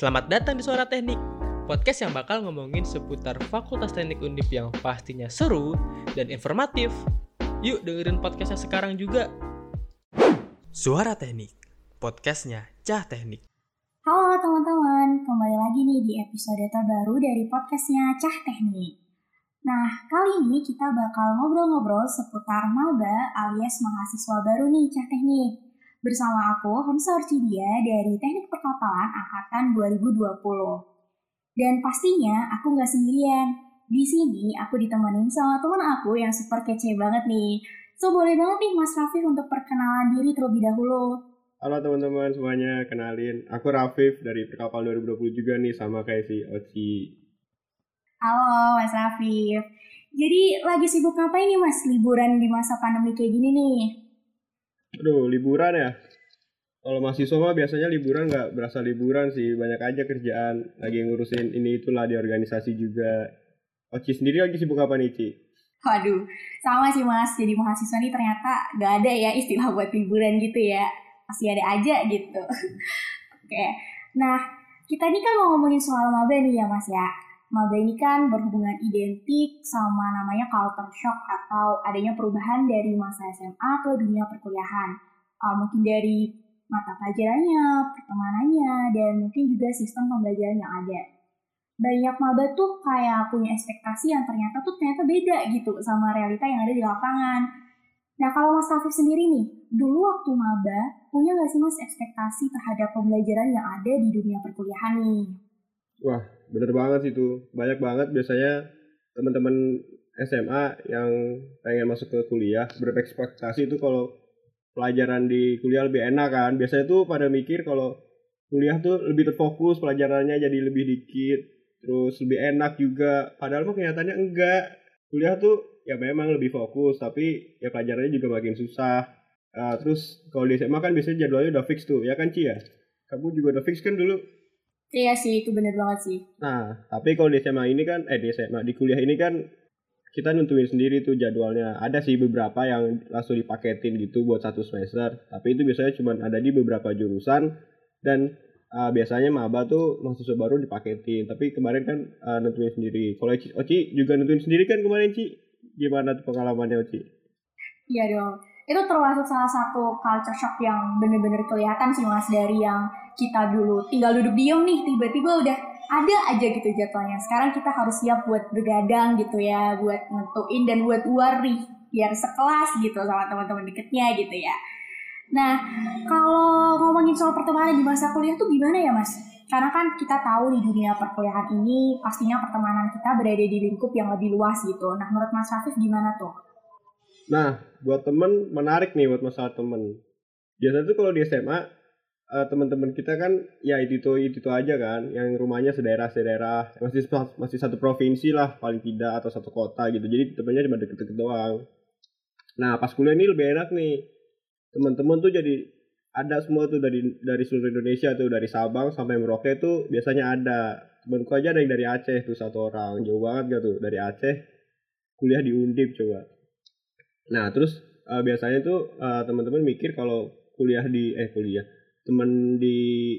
Selamat datang di Suara Teknik, podcast yang bakal ngomongin seputar Fakultas Teknik Undip yang pastinya seru dan informatif. Yuk dengerin podcastnya sekarang juga. Suara Teknik, podcastnya Cah Teknik. Halo teman-teman, kembali lagi nih di episode terbaru dari podcastnya Cah Teknik. Nah, kali ini kita bakal ngobrol-ngobrol seputar maba alias mahasiswa baru nih Cah Teknik. Bersama aku, Hamsa Orchidia dari Teknik Perkapalan Angkatan 2020. Dan pastinya aku nggak sendirian. Di sini aku ditemenin sama teman aku yang super kece banget nih. So, boleh banget nih Mas Rafif untuk perkenalan diri terlebih dahulu. Halo teman-teman semuanya, kenalin. Aku Rafif dari Perkapal 2020 juga nih sama kayak si Oci. Halo Mas Rafif. Jadi lagi sibuk ngapain nih Mas liburan di masa pandemi kayak gini nih? Aduh, liburan ya? Kalau mahasiswa mah biasanya liburan nggak berasa liburan sih, banyak aja kerjaan. Lagi ngurusin ini itulah di organisasi juga. Oci sendiri lagi sibuk apa nih, Ci? Waduh, sama sih Mas. Jadi mahasiswa nih ternyata gak ada ya istilah buat liburan gitu ya. Pasti ada aja gitu. Oke, nah kita ini kan mau ngomongin soal maba nih ya Mas ya. Maba ini kan berhubungan identik sama namanya culture shock atau adanya perubahan dari masa SMA ke dunia perkuliahan. Uh, mungkin dari mata pelajarannya, pertemanannya, dan mungkin juga sistem pembelajaran yang ada. Banyak maba tuh kayak punya ekspektasi yang ternyata tuh ternyata beda gitu sama realita yang ada di lapangan. Nah kalau Mas Taufik sendiri nih, dulu waktu maba, punya gak sih Mas ekspektasi terhadap pembelajaran yang ada di dunia perkuliahan nih? Wah, bener banget sih itu. Banyak banget biasanya teman-teman SMA yang pengen masuk ke kuliah berekspektasi itu kalau pelajaran di kuliah lebih enak kan. Biasanya tuh pada mikir kalau kuliah tuh lebih terfokus, pelajarannya jadi lebih dikit, terus lebih enak juga. Padahal mah kenyataannya enggak. Kuliah tuh ya memang lebih fokus, tapi ya pelajarannya juga makin susah. Uh, terus kalau di SMA kan biasanya jadwalnya udah fix tuh, ya kan Ci ya? Kamu juga udah fix kan dulu? Iya sih, itu bener banget sih. Nah, tapi kalau di SMA ini kan, eh di SMA, di kuliah ini kan kita nentuin sendiri tuh jadwalnya. Ada sih beberapa yang langsung dipaketin gitu buat satu semester. Tapi itu biasanya cuma ada di beberapa jurusan dan uh, biasanya maba tuh mahasiswa baru dipaketin. Tapi kemarin kan uh, nentuin sendiri. Kalau Oci, Oci juga nentuin sendiri kan kemarin Ci? Gimana tuh pengalamannya Oci? Iya dong. Itu termasuk salah satu culture shock yang bener-bener kelihatan sih mas dari yang kita dulu tinggal duduk diem nih tiba-tiba udah ada aja gitu jadwalnya. Sekarang kita harus siap buat bergadang gitu ya, buat nentuin dan buat worry biar sekelas gitu sama teman-teman deketnya gitu ya. Nah, kalau ngomongin soal pertemanan di masa kuliah tuh gimana ya mas? Karena kan kita tahu di dunia perkuliahan ini pastinya pertemanan kita berada di lingkup yang lebih luas gitu. Nah, menurut Mas Rafif gimana tuh? Nah, buat temen menarik nih buat masalah temen. Biasanya tuh kalau di SMA uh, teman-teman kita kan ya itu itu itu, aja kan, yang rumahnya sedaerah sedaerah. Masih masih satu provinsi lah paling tidak atau satu kota gitu. Jadi temennya cuma deket-deket doang. Nah pas kuliah ini lebih enak nih, teman-teman tuh jadi ada semua tuh dari dari seluruh Indonesia tuh. Dari Sabang sampai Merauke tuh biasanya ada. Temanku aja ada yang dari Aceh tuh satu orang. Jauh banget gak tuh dari Aceh. Kuliah di Undip coba Nah, terus uh, biasanya tuh uh, teman-teman mikir kalau kuliah di eh kuliah temen di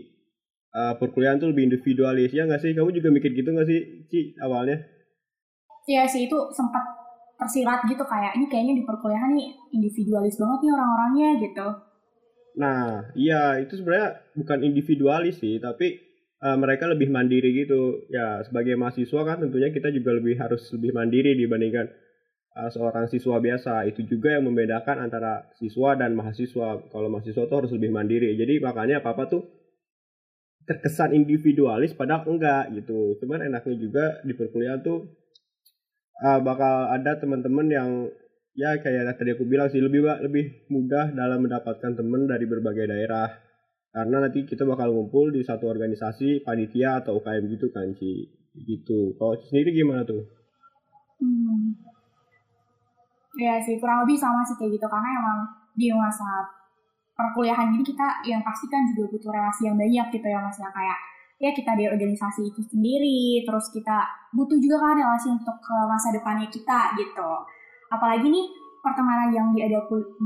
uh, perkuliahan tuh lebih individualis ya nggak sih? Kamu juga mikir gitu nggak sih, Ci awalnya? Iya sih itu sempat tersirat gitu kayak ini kayaknya di perkuliahan nih individualis banget nih orang-orangnya gitu. Nah, iya itu sebenarnya bukan individualis sih, tapi uh, mereka lebih mandiri gitu. Ya sebagai mahasiswa kan tentunya kita juga lebih harus lebih mandiri dibandingkan seorang siswa biasa. Itu juga yang membedakan antara siswa dan mahasiswa. Kalau mahasiswa tuh harus lebih mandiri. Jadi makanya apa apa tuh terkesan individualis padahal enggak gitu. Cuman enaknya juga di perkuliahan tuh uh, bakal ada teman-teman yang ya kayak tadi aku bilang sih lebih lebih mudah dalam mendapatkan teman dari berbagai daerah. Karena nanti kita bakal ngumpul di satu organisasi panitia atau UKM gitu kan sih gitu. Kalau sendiri gimana tuh? Hmm. Ya sih, kurang lebih sama sih kayak gitu. Karena emang di masa perkuliahan ini kita yang pasti kan juga butuh relasi yang banyak gitu ya mas ya. Kayak ya kita di organisasi itu sendiri, terus kita butuh juga kan relasi untuk ke masa depannya kita gitu. Apalagi nih pertemanan yang di ada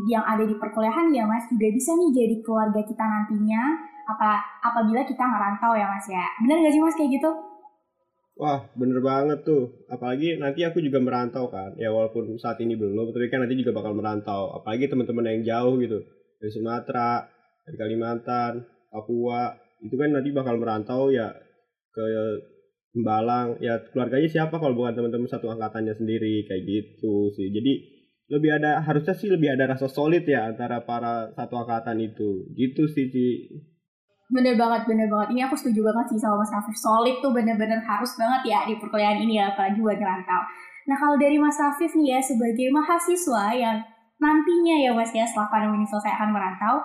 yang ada di perkuliahan ya mas juga bisa nih jadi keluarga kita nantinya apa apabila kita ngerantau ya mas ya benar gak sih mas kayak gitu Wah, bener banget tuh. Apalagi nanti aku juga merantau kan. Ya walaupun saat ini belum, tapi kan nanti juga bakal merantau. Apalagi teman-teman yang jauh gitu. Dari Sumatera, dari Kalimantan, Papua. Itu kan nanti bakal merantau ya ke Tembalang. Ya keluarganya siapa kalau bukan teman-teman satu angkatannya sendiri. Kayak gitu sih. Jadi lebih ada, harusnya sih lebih ada rasa solid ya antara para satu angkatan itu. Gitu sih, Ci. Bener banget, bener banget. Ini aku setuju banget sih sama Mas Rafif. Solid tuh bener-bener harus banget ya di perkuliahan ini ya, apalagi buat ngerantau. Nah kalau dari Mas Rafif nih ya, sebagai mahasiswa yang nantinya ya Mas ya, setelah pandemi ini selesai akan merantau,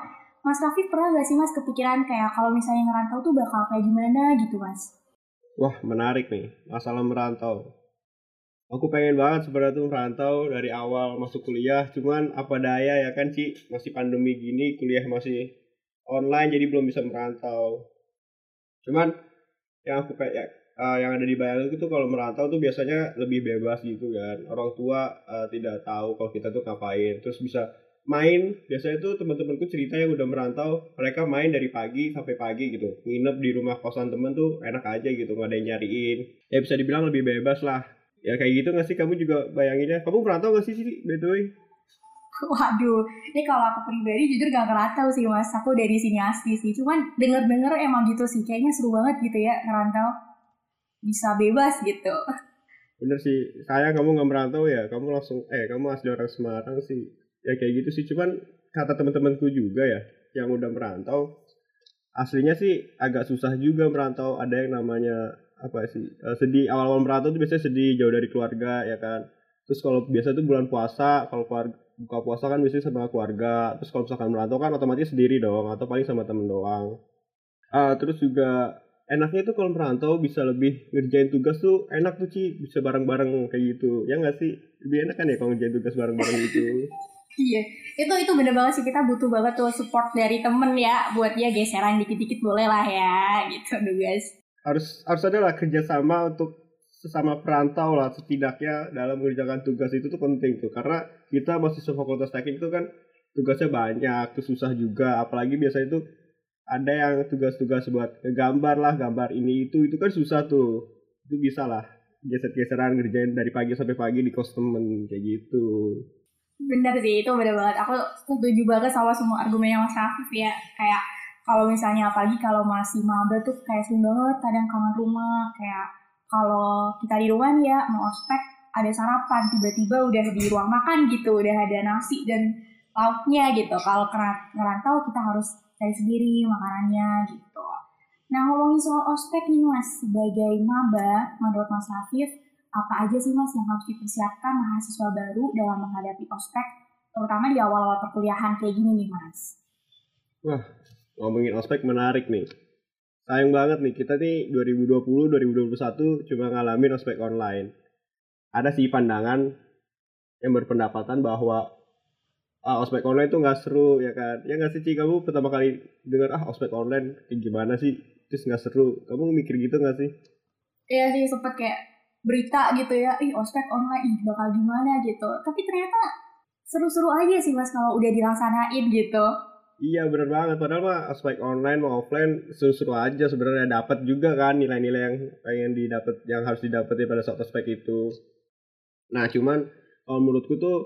Mas Rafif pernah gak sih Mas kepikiran kayak kalau misalnya ngerantau tuh bakal kayak gimana gitu Mas? Wah menarik nih, masalah merantau. Aku pengen banget sebenarnya tuh merantau dari awal masuk kuliah, cuman apa daya ya kan Ci, masih pandemi gini, kuliah masih online jadi belum bisa merantau. Cuman yang aku kayak uh, yang ada di bayangan itu kalau merantau tuh biasanya lebih bebas gitu kan. Orang tua uh, tidak tahu kalau kita tuh ngapain. Terus bisa main. Biasanya tuh teman-temanku cerita yang udah merantau, mereka main dari pagi sampai pagi gitu. Nginep di rumah kosan temen tuh enak aja gitu, nggak ada yang nyariin. Ya bisa dibilang lebih bebas lah. Ya kayak gitu gak sih kamu juga bayanginnya? Kamu merantau gak sih sih by the? Waduh, ini kalau aku pribadi jujur gak ngerantau sih mas. Aku dari sini asli sih. Cuman denger-denger emang gitu sih. Kayaknya seru banget gitu ya ngerantau. Bisa bebas gitu. Bener sih. Sayang kamu gak merantau ya. Kamu langsung, eh kamu asli orang Semarang sih. Ya kayak gitu sih. Cuman kata teman-temanku juga ya. Yang udah merantau. Aslinya sih agak susah juga merantau. Ada yang namanya apa sih. Uh, sedih. Awal-awal merantau tuh biasanya sedih jauh dari keluarga ya kan. Terus kalau biasa tuh bulan puasa. Kalau keluarga buka puasa kan biasanya sama keluarga terus kalau misalkan merantau kan otomatis sendiri dong atau paling sama temen doang. Uh, terus juga enaknya tuh kalau merantau bisa lebih ngerjain tugas tuh enak tuh Ci. Bisa bareng-bareng kayak gitu. Ya nggak sih? Lebih enak kan ya kalau ngerjain tugas bareng-bareng gitu. Iya. Itu itu bener banget sih. Kita butuh banget tuh support dari temen ya buat ya geseran dikit-dikit boleh lah ya gitu guys. Harus harus ada lah kerjasama untuk sesama perantau lah setidaknya dalam mengerjakan tugas itu tuh penting tuh. Karena kita masih fakultas teknik itu kan tugasnya banyak tuh susah juga. Apalagi biasanya itu ada yang tugas-tugas buat gambar lah gambar ini itu itu kan susah tuh. Itu bisa lah geser-geseran ngerjain dari pagi sampai pagi di kos temen kayak gitu. Bener sih itu bener banget. Aku setuju banget sama semua argumennya Mas Rafif ya. Kayak kalau misalnya apalagi kalau masih maba tuh kayak sering banget kadang kangen rumah. Kayak kalau kita di rumah ya mau ospek ada sarapan tiba-tiba udah di ruang makan gitu udah ada nasi dan lauknya gitu. Kalau ngerantau kita harus cari sendiri makanannya gitu. Nah ngomongin soal ospek nih mas sebagai maba menurut mas Rafif apa aja sih mas yang harus dipersiapkan mahasiswa baru dalam menghadapi ospek terutama di awal-awal perkuliahan kayak gini nih mas? Wah ngomongin ospek menarik nih. Sayang banget nih kita nih 2020 2021 cuma ngalamin ospek online ada sih pandangan yang berpendapatan bahwa ah, ospek online itu nggak seru ya kan? Ya nggak sih Ci? Kamu pertama kali dengar ah ospek online kayak gimana sih? Terus nggak seru. Kamu mikir gitu nggak sih? Iya sih sempet kayak berita gitu ya ih ospek online ih bakal gimana gitu. Tapi ternyata seru-seru aja sih mas kalau udah dilaksanain gitu. Iya bener banget, padahal mah aspek online mau offline seru-seru aja sebenarnya. Dapat juga kan nilai-nilai yang pengen didapat yang harus didapetin pada saat ospek itu. Nah cuman kalau menurutku tuh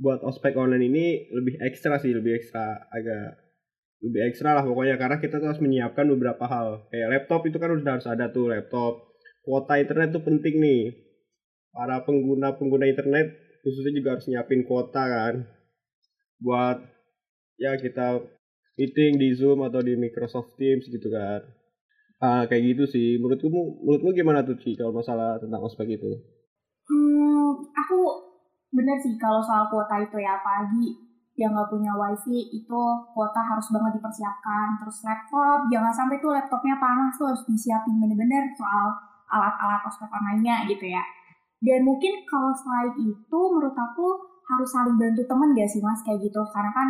buat ospek online ini lebih ekstra sih, lebih ekstra agak lebih ekstra lah pokoknya karena kita tuh harus menyiapkan beberapa hal kayak laptop itu kan udah harus ada tuh laptop kuota internet tuh penting nih para pengguna pengguna internet khususnya juga harus nyiapin kuota kan buat ya kita meeting di Zoom atau di Microsoft Teams gitu kan. Uh, kayak gitu sih. Menurutmu menurutmu gimana tuh Ci kalau masalah tentang ospek itu? Aku bener sih kalau soal kuota itu ya pagi yang nggak punya wifi itu kuota harus banget dipersiapkan. Terus laptop jangan sampai tuh laptopnya panas tuh harus disiapin bener-bener soal alat-alat ospek online-nya gitu ya. Dan mungkin kalau selain itu menurut aku harus saling bantu temen gak sih mas kayak gitu karena kan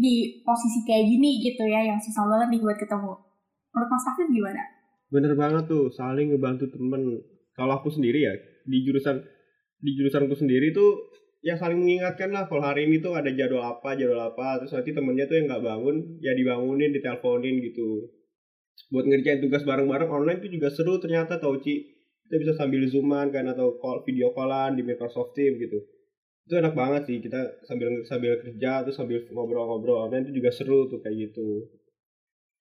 di posisi kayak gini gitu ya yang susah banget nih buat ketemu. Menurut Mas Afif gimana? Bener banget tuh, saling ngebantu temen. Kalau aku sendiri ya, di jurusan di jurusanku sendiri tuh ya saling mengingatkan lah kalau hari ini tuh ada jadwal apa jadwal apa terus nanti temennya tuh yang nggak bangun ya dibangunin diteleponin gitu. Buat ngerjain tugas bareng-bareng online tuh juga seru ternyata tau Ci. Kita bisa sambil zooman kan atau call video callan di Microsoft Teams gitu. Itu enak banget sih kita sambil sambil kerja terus sambil ngobrol-ngobrol online itu juga seru tuh kayak gitu.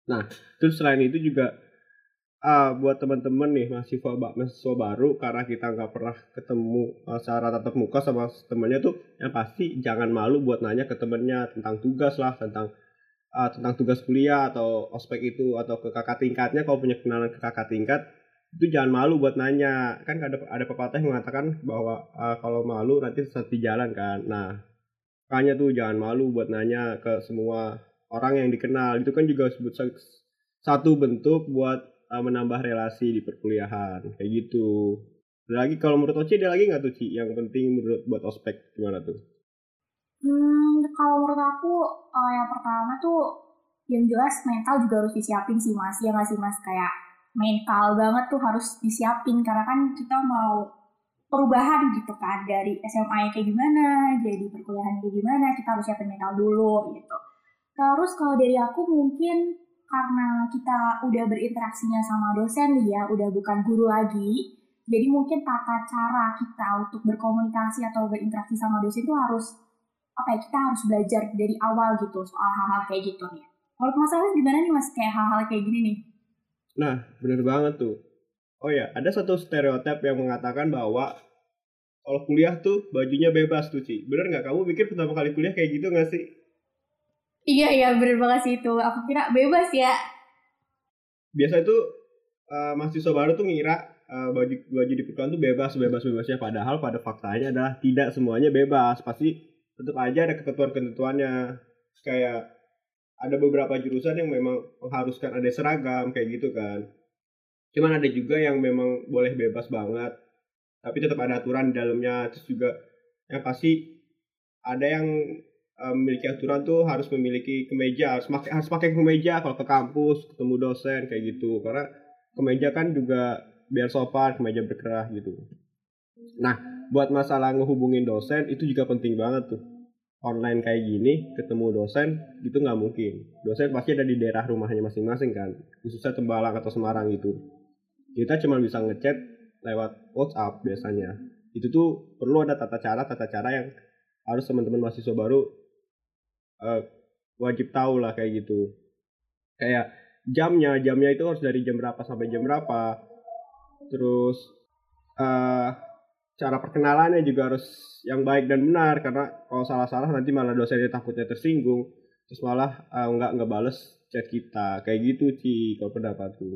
Nah terus selain itu juga uh, buat teman-teman nih mahasiswa mahasiswa baru karena kita nggak pernah ketemu uh, secara tatap muka sama temennya tuh yang pasti jangan malu buat nanya ke temennya tentang tugas lah tentang uh, tentang tugas kuliah atau ospek itu atau ke kakak tingkatnya. Kalau punya kenalan ke kakak tingkat itu jangan malu buat nanya. Kan ada ada pepatah yang mengatakan bahwa uh, kalau malu nanti sesat di jalan kan. Nah makanya tuh jangan malu buat nanya ke semua orang yang dikenal. Itu kan juga sebut satu bentuk buat uh, menambah relasi di perkuliahan. Kayak gitu. Ada lagi kalau menurut Oci ada lagi nggak tuh Ci yang penting menurut buat ospek gimana tuh? Hmm kalau menurut aku uh, yang pertama tuh yang jelas mental juga harus disiapin sih mas. Ya nggak sih mas? Kayak mental banget tuh harus disiapin karena kan kita mau perubahan gitu kan dari SMA kayak gimana jadi perkuliahan kayak gimana kita harus siapin mental dulu gitu. Terus kalau dari aku mungkin karena kita udah berinteraksinya sama dosen ya udah bukan guru lagi jadi mungkin tata cara kita untuk berkomunikasi atau berinteraksi sama dosen itu harus apa ya kita harus belajar dari awal gitu soal hal-hal kayak gitu nih menurut mas Alif gimana nih mas kayak hal-hal kayak gini nih Nah, bener banget tuh. Oh ya, ada satu stereotip yang mengatakan bahwa kalau kuliah tuh bajunya bebas tuh, Ci. Bener nggak? Kamu pikir pertama kali kuliah kayak gitu nggak sih? Iya, iya, bener banget sih itu. Aku kira bebas ya. Biasa itu uh, mahasiswa baru tuh ngira uh, baju baju di perkuliahan tuh bebas, bebas, bebasnya. Padahal pada faktanya adalah tidak semuanya bebas. Pasti tetap aja ada ketentuan-ketentuannya. Kayak ada beberapa jurusan yang memang mengharuskan ada seragam kayak gitu kan cuman ada juga yang memang boleh bebas banget tapi tetap ada aturan di dalamnya terus juga yang pasti ada yang memiliki aturan tuh harus memiliki kemeja harus pakai harus pakai kemeja kalau ke kampus ketemu dosen kayak gitu. Karena kemeja kan juga biar sopan kemeja berkerah gitu. Nah buat masalah ngehubungin dosen itu juga penting banget tuh. Online kayak gini ketemu dosen gitu nggak mungkin. Dosen pasti ada di daerah rumahnya masing-masing kan khususnya Tembalang atau Semarang gitu. Kita cuma bisa ngechat lewat WhatsApp biasanya. Itu tuh perlu ada tata cara tata cara yang harus teman-teman mahasiswa baru uh, wajib tahu lah kayak gitu. Kayak jamnya jamnya itu harus dari jam berapa sampai jam berapa. Terus uh, cara perkenalannya juga harus yang baik dan benar karena kalau salah-salah nanti malah dosennya takutnya tersinggung. Terus malah uh, nggak nggak bales chat kita. Kayak gitu sih kalau pendapatku.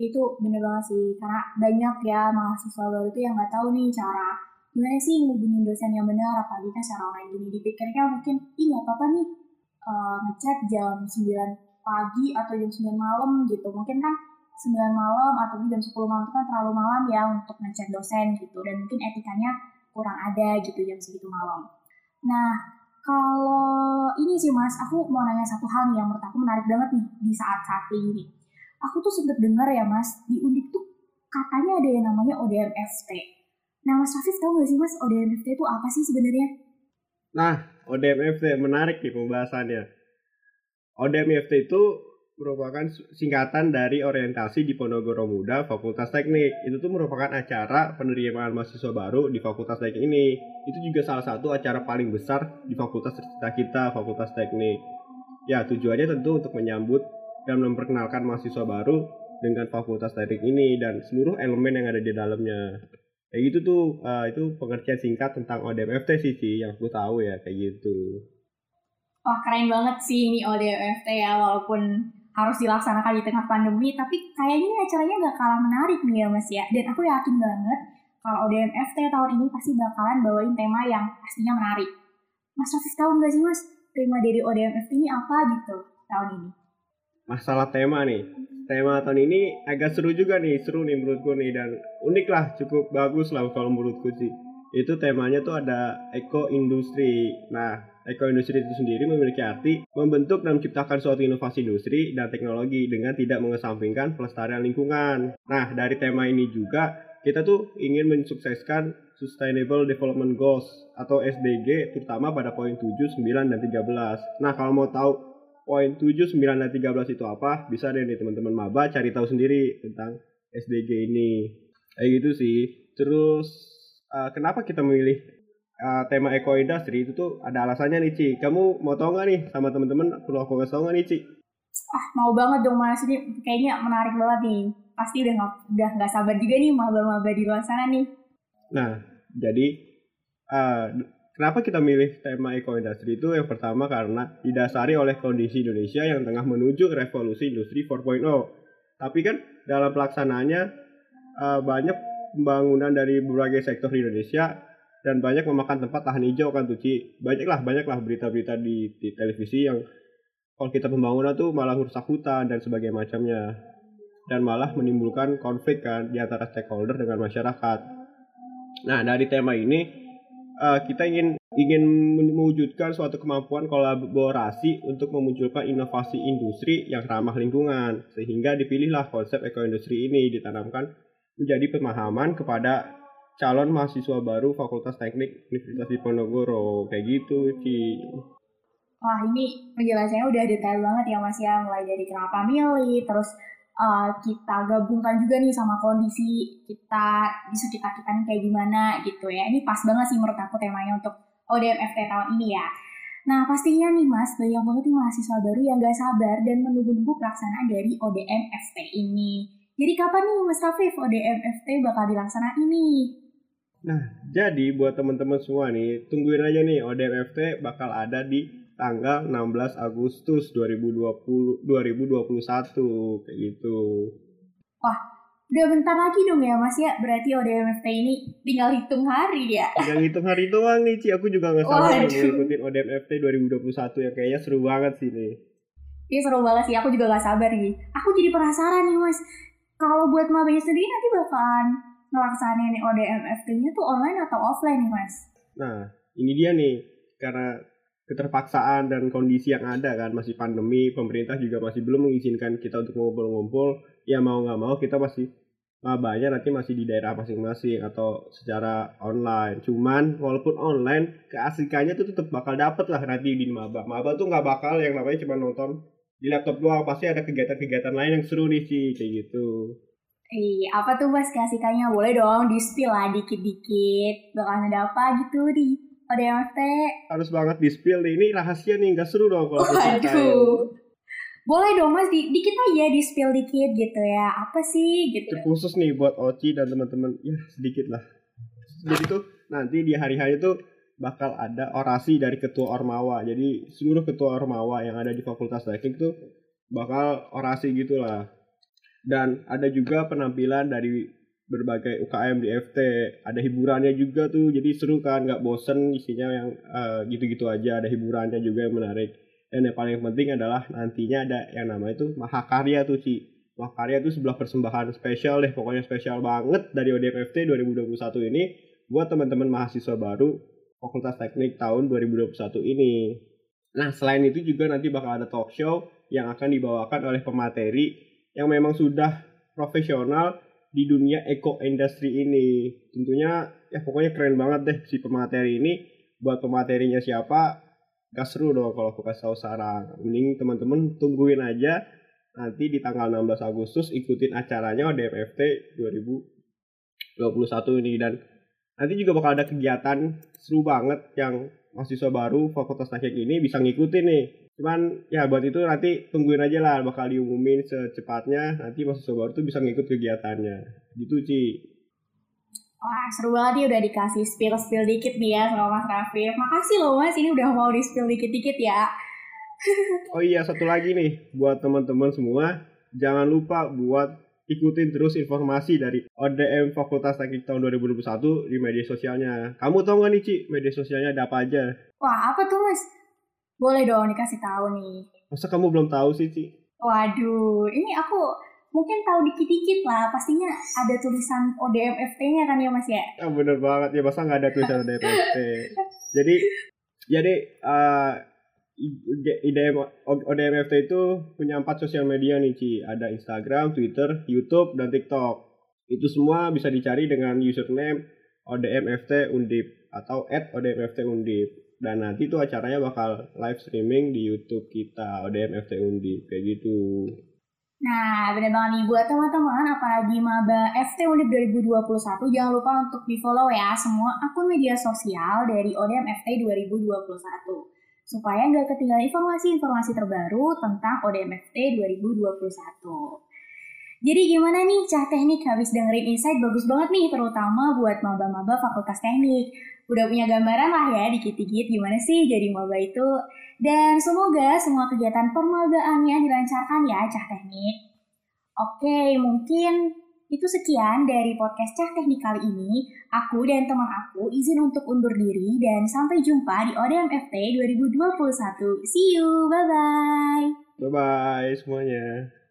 Itu bener banget sih karena banyak ya mahasiswa baru tuh yang nggak tahu nih cara gimana sih ngubungin dosen yang benar apalagi kan secara online gini dipikirnya mungkin ih nggak apa-apa nih uh, ngechat jam 9 pagi atau jam 9 malam gitu mungkin kan 9 malam atau jam 10 malam itu kan terlalu malam ya untuk ngechat dosen gitu dan mungkin etikanya kurang ada gitu jam segitu malam. Nah, kalau ini sih mas, aku mau nanya satu hal nih yang menurut aku menarik banget nih di saat-saat ini. Aku tuh sempet dengar ya mas, di Undip tuh katanya ada yang namanya ODMFT. Nah mas Rafif tahu gak sih mas ODMFT itu apa sih sebenarnya? Nah, ODMFT menarik nih pembahasannya. ODMFT itu merupakan singkatan dari orientasi di Ponorogo Muda Fakultas Teknik. Itu tuh merupakan acara penerimaan mahasiswa baru di Fakultas Teknik ini. Itu juga salah satu acara paling besar di fakultas tercinta kita, Fakultas Teknik. Ya, tujuannya tentu untuk menyambut dan memperkenalkan mahasiswa baru dengan Fakultas Teknik ini dan seluruh elemen yang ada di dalamnya. Kayak gitu tuh, uh, itu pengertian singkat tentang ODMFT sih, Ci, yang aku tahu ya, kayak gitu. Wah, keren banget sih ini ODMFT ya, walaupun harus dilaksanakan di tengah pandemi tapi kayaknya acaranya gak kalah menarik nih ya mas ya. Dan aku yakin banget kalau ODMFT tahun ini pasti bakalan bawain tema yang pastinya menarik. Mas Rafif tahu nggak sih mas tema dari ODMFT ini apa gitu tahun ini? Masalah tema nih tema tahun ini agak seru juga nih seru nih menurutku nih dan unik lah cukup bagus lah kalau menurutku sih itu temanya tuh ada eco industri nah ekoindustri itu sendiri memiliki arti membentuk dan menciptakan suatu inovasi industri dan teknologi dengan tidak mengesampingkan pelestarian lingkungan. Nah, dari tema ini juga kita tuh ingin mensukseskan Sustainable Development Goals atau SDG terutama pada poin 7, 9, dan 13. Nah kalau mau tahu poin 7, 9, dan 13 itu apa, bisa deh nih teman-teman maba cari tahu sendiri tentang SDG ini. Kayak gitu sih. Terus uh, kenapa kita memilih uh, tema eco industry itu tuh ada alasannya nih Ci. Kamu mau tahu nggak nih sama teman-teman perlu aku kasih tahu nggak nih Ci? Ah mau banget dong mas, ini kayaknya menarik banget nih. Pasti udah nggak udah nggak sabar juga nih maba-maba di luar sana nih. Nah, jadi uh, kenapa kita milih tema eco industry itu yang pertama karena didasari oleh kondisi Indonesia yang tengah menuju revolusi industri 4.0. Tapi kan dalam pelaksanaannya uh, banyak pembangunan dari berbagai sektor di Indonesia dan banyak memakan tempat lahan hijau kan tuh. Banyaklah banyaklah berita-berita di, di televisi yang kalau kita pembangunan tuh malah merusak hutan dan sebagainya macamnya dan malah menimbulkan konflik kan di antara stakeholder dengan masyarakat. Nah, dari tema ini uh, kita ingin ingin mewujudkan suatu kemampuan kolaborasi untuk memunculkan inovasi industri yang ramah lingkungan sehingga dipilihlah konsep ekoindustri ini ditanamkan menjadi pemahaman kepada calon mahasiswa baru Fakultas Teknik Universitas Diponegoro kayak gitu Ci. Wah ini penjelasannya udah detail banget ya Mas ya mulai dari kenapa milih terus uh, kita gabungkan juga nih sama kondisi kita di sekitar kita nih kayak gimana gitu ya. Ini pas banget sih menurut aku temanya untuk ODMFT tahun ini ya. Nah pastinya nih mas, banyak banget nih mahasiswa baru yang gak sabar dan menunggu-nunggu pelaksanaan dari ODMFT ini. Jadi kapan nih Mas Rafif ODMFT bakal dilaksanain ini? Nah, jadi buat teman-teman semua nih, tungguin aja nih ODMFT bakal ada di tanggal 16 Agustus 2020 2021 kayak gitu. Wah, udah bentar lagi dong ya Mas ya. Berarti ODMFT ini tinggal hitung hari ya. Tinggal hitung hari doang nih Ci. Aku juga gak sabar ngikutin ODMFT 2021 yang kayaknya seru banget sih nih. Iya seru banget sih. Aku juga gak sabar nih. Aku jadi penasaran nih Mas. Kalau buat Mabaya sendiri nanti bakalan ngelaksanain ODMFT-nya tuh online atau offline nih Mas? Nah, ini dia nih. Karena keterpaksaan dan kondisi yang ada kan masih pandemi pemerintah juga masih belum mengizinkan kita untuk ngumpul-ngumpul ya mau nggak mau kita masih mabanya nanti masih di daerah masing-masing atau secara online cuman walaupun online keasikannya tuh tetap bakal dapet lah nanti di maba maba tuh nggak bakal yang namanya cuma nonton di laptop doang pasti ada kegiatan-kegiatan lain yang seru nih sih kayak gitu Iya, apa tuh mas keasikannya? Boleh dong di spill lah dikit-dikit. Bakal ada apa gitu di ODMFT. Harus banget di spill nih. Ini rahasia nih, nggak seru dong kalau Waduh. Boleh dong mas, di, dikit aja di spill dikit gitu ya. Apa sih gitu. Khusus nih buat Oci dan teman-teman. Ya sedikit lah. Jadi tuh nanti di hari-hari tuh bakal ada orasi dari ketua Ormawa. Jadi seluruh ketua Ormawa yang ada di Fakultas Teknik tuh bakal orasi gitulah. Dan ada juga penampilan dari berbagai UKM di FT ada hiburannya juga tuh. Jadi seru kan nggak bosen isinya yang uh, gitu-gitu aja. Ada hiburannya juga yang menarik. Dan yang paling penting adalah nantinya ada yang nama itu Mahakarya tuh Ci. Mahakarya tuh sebelah persembahan spesial deh pokoknya spesial banget dari ODMFT 2021 ini buat teman-teman mahasiswa baru Fakultas Teknik tahun 2021 ini. Nah selain itu juga nanti bakal ada talk show yang akan dibawakan oleh pemateri yang memang sudah profesional di dunia eco industry ini. Tentunya ya pokoknya keren banget deh si pemateri ini. Buat pematerinya siapa? Gak seru dong kalau aku kasih tahu sekarang. Mending teman-teman tungguin aja nanti di tanggal 16 Agustus ikutin acaranya ODMFT 2021 ini dan nanti juga bakal ada kegiatan seru banget yang mahasiswa baru Fakultas Teknik ini bisa ngikutin nih Cuman ya buat itu nanti tungguin aja lah bakal diumumin secepatnya nanti mahasiswa baru tuh bisa ngikut kegiatannya. Gitu Ci. Wah seru banget ya udah dikasih spill-spill dikit nih ya sama Mas Rafif. Makasih loh Mas ini udah mau di spill dikit-dikit ya. oh iya satu lagi nih buat teman-teman semua jangan lupa buat ikutin terus informasi dari ODM Fakultas Teknik tahun 2021 di media sosialnya. Kamu tau gak nih Ci media sosialnya ada apa aja? Wah apa tuh Mas? Boleh dong dikasih tahu nih. Masa kamu belum tahu sih, Ci? Waduh, ini aku mungkin tahu dikit-dikit lah. Pastinya ada tulisan ODMFT-nya kan ya, Mas ya? Ya bener banget. Ya masa nggak ada tulisan ODMFT. jadi, jadi uh, IDM ODMFT itu punya empat sosial media nih, Ci. Ada Instagram, Twitter, YouTube, dan TikTok. Itu semua bisa dicari dengan username ODMFT Undip atau at ODMFT Undip. Dan nanti tuh acaranya bakal live streaming di YouTube kita ODMFT Undip kayak gitu. Nah, bener banget nih buat teman-teman apalagi maba FT Undip 2021 jangan lupa untuk di-follow ya semua akun media sosial dari ODM FT 2021 supaya nggak ketinggalan informasi-informasi terbaru tentang ODM FT 2021. Jadi gimana nih Cah Teknik habis dengerin insight bagus banget nih terutama buat maba-maba Fakultas Teknik. Udah punya gambaran lah ya dikit-dikit gimana sih jadi maba itu. Dan semoga semua kegiatan permagaannya dilancarkan ya Cah Teknik. Oke, mungkin itu sekian dari podcast Cah Teknik kali ini. Aku dan teman aku izin untuk undur diri dan sampai jumpa di ODMFT 2021. See you, bye-bye. Bye-bye semuanya.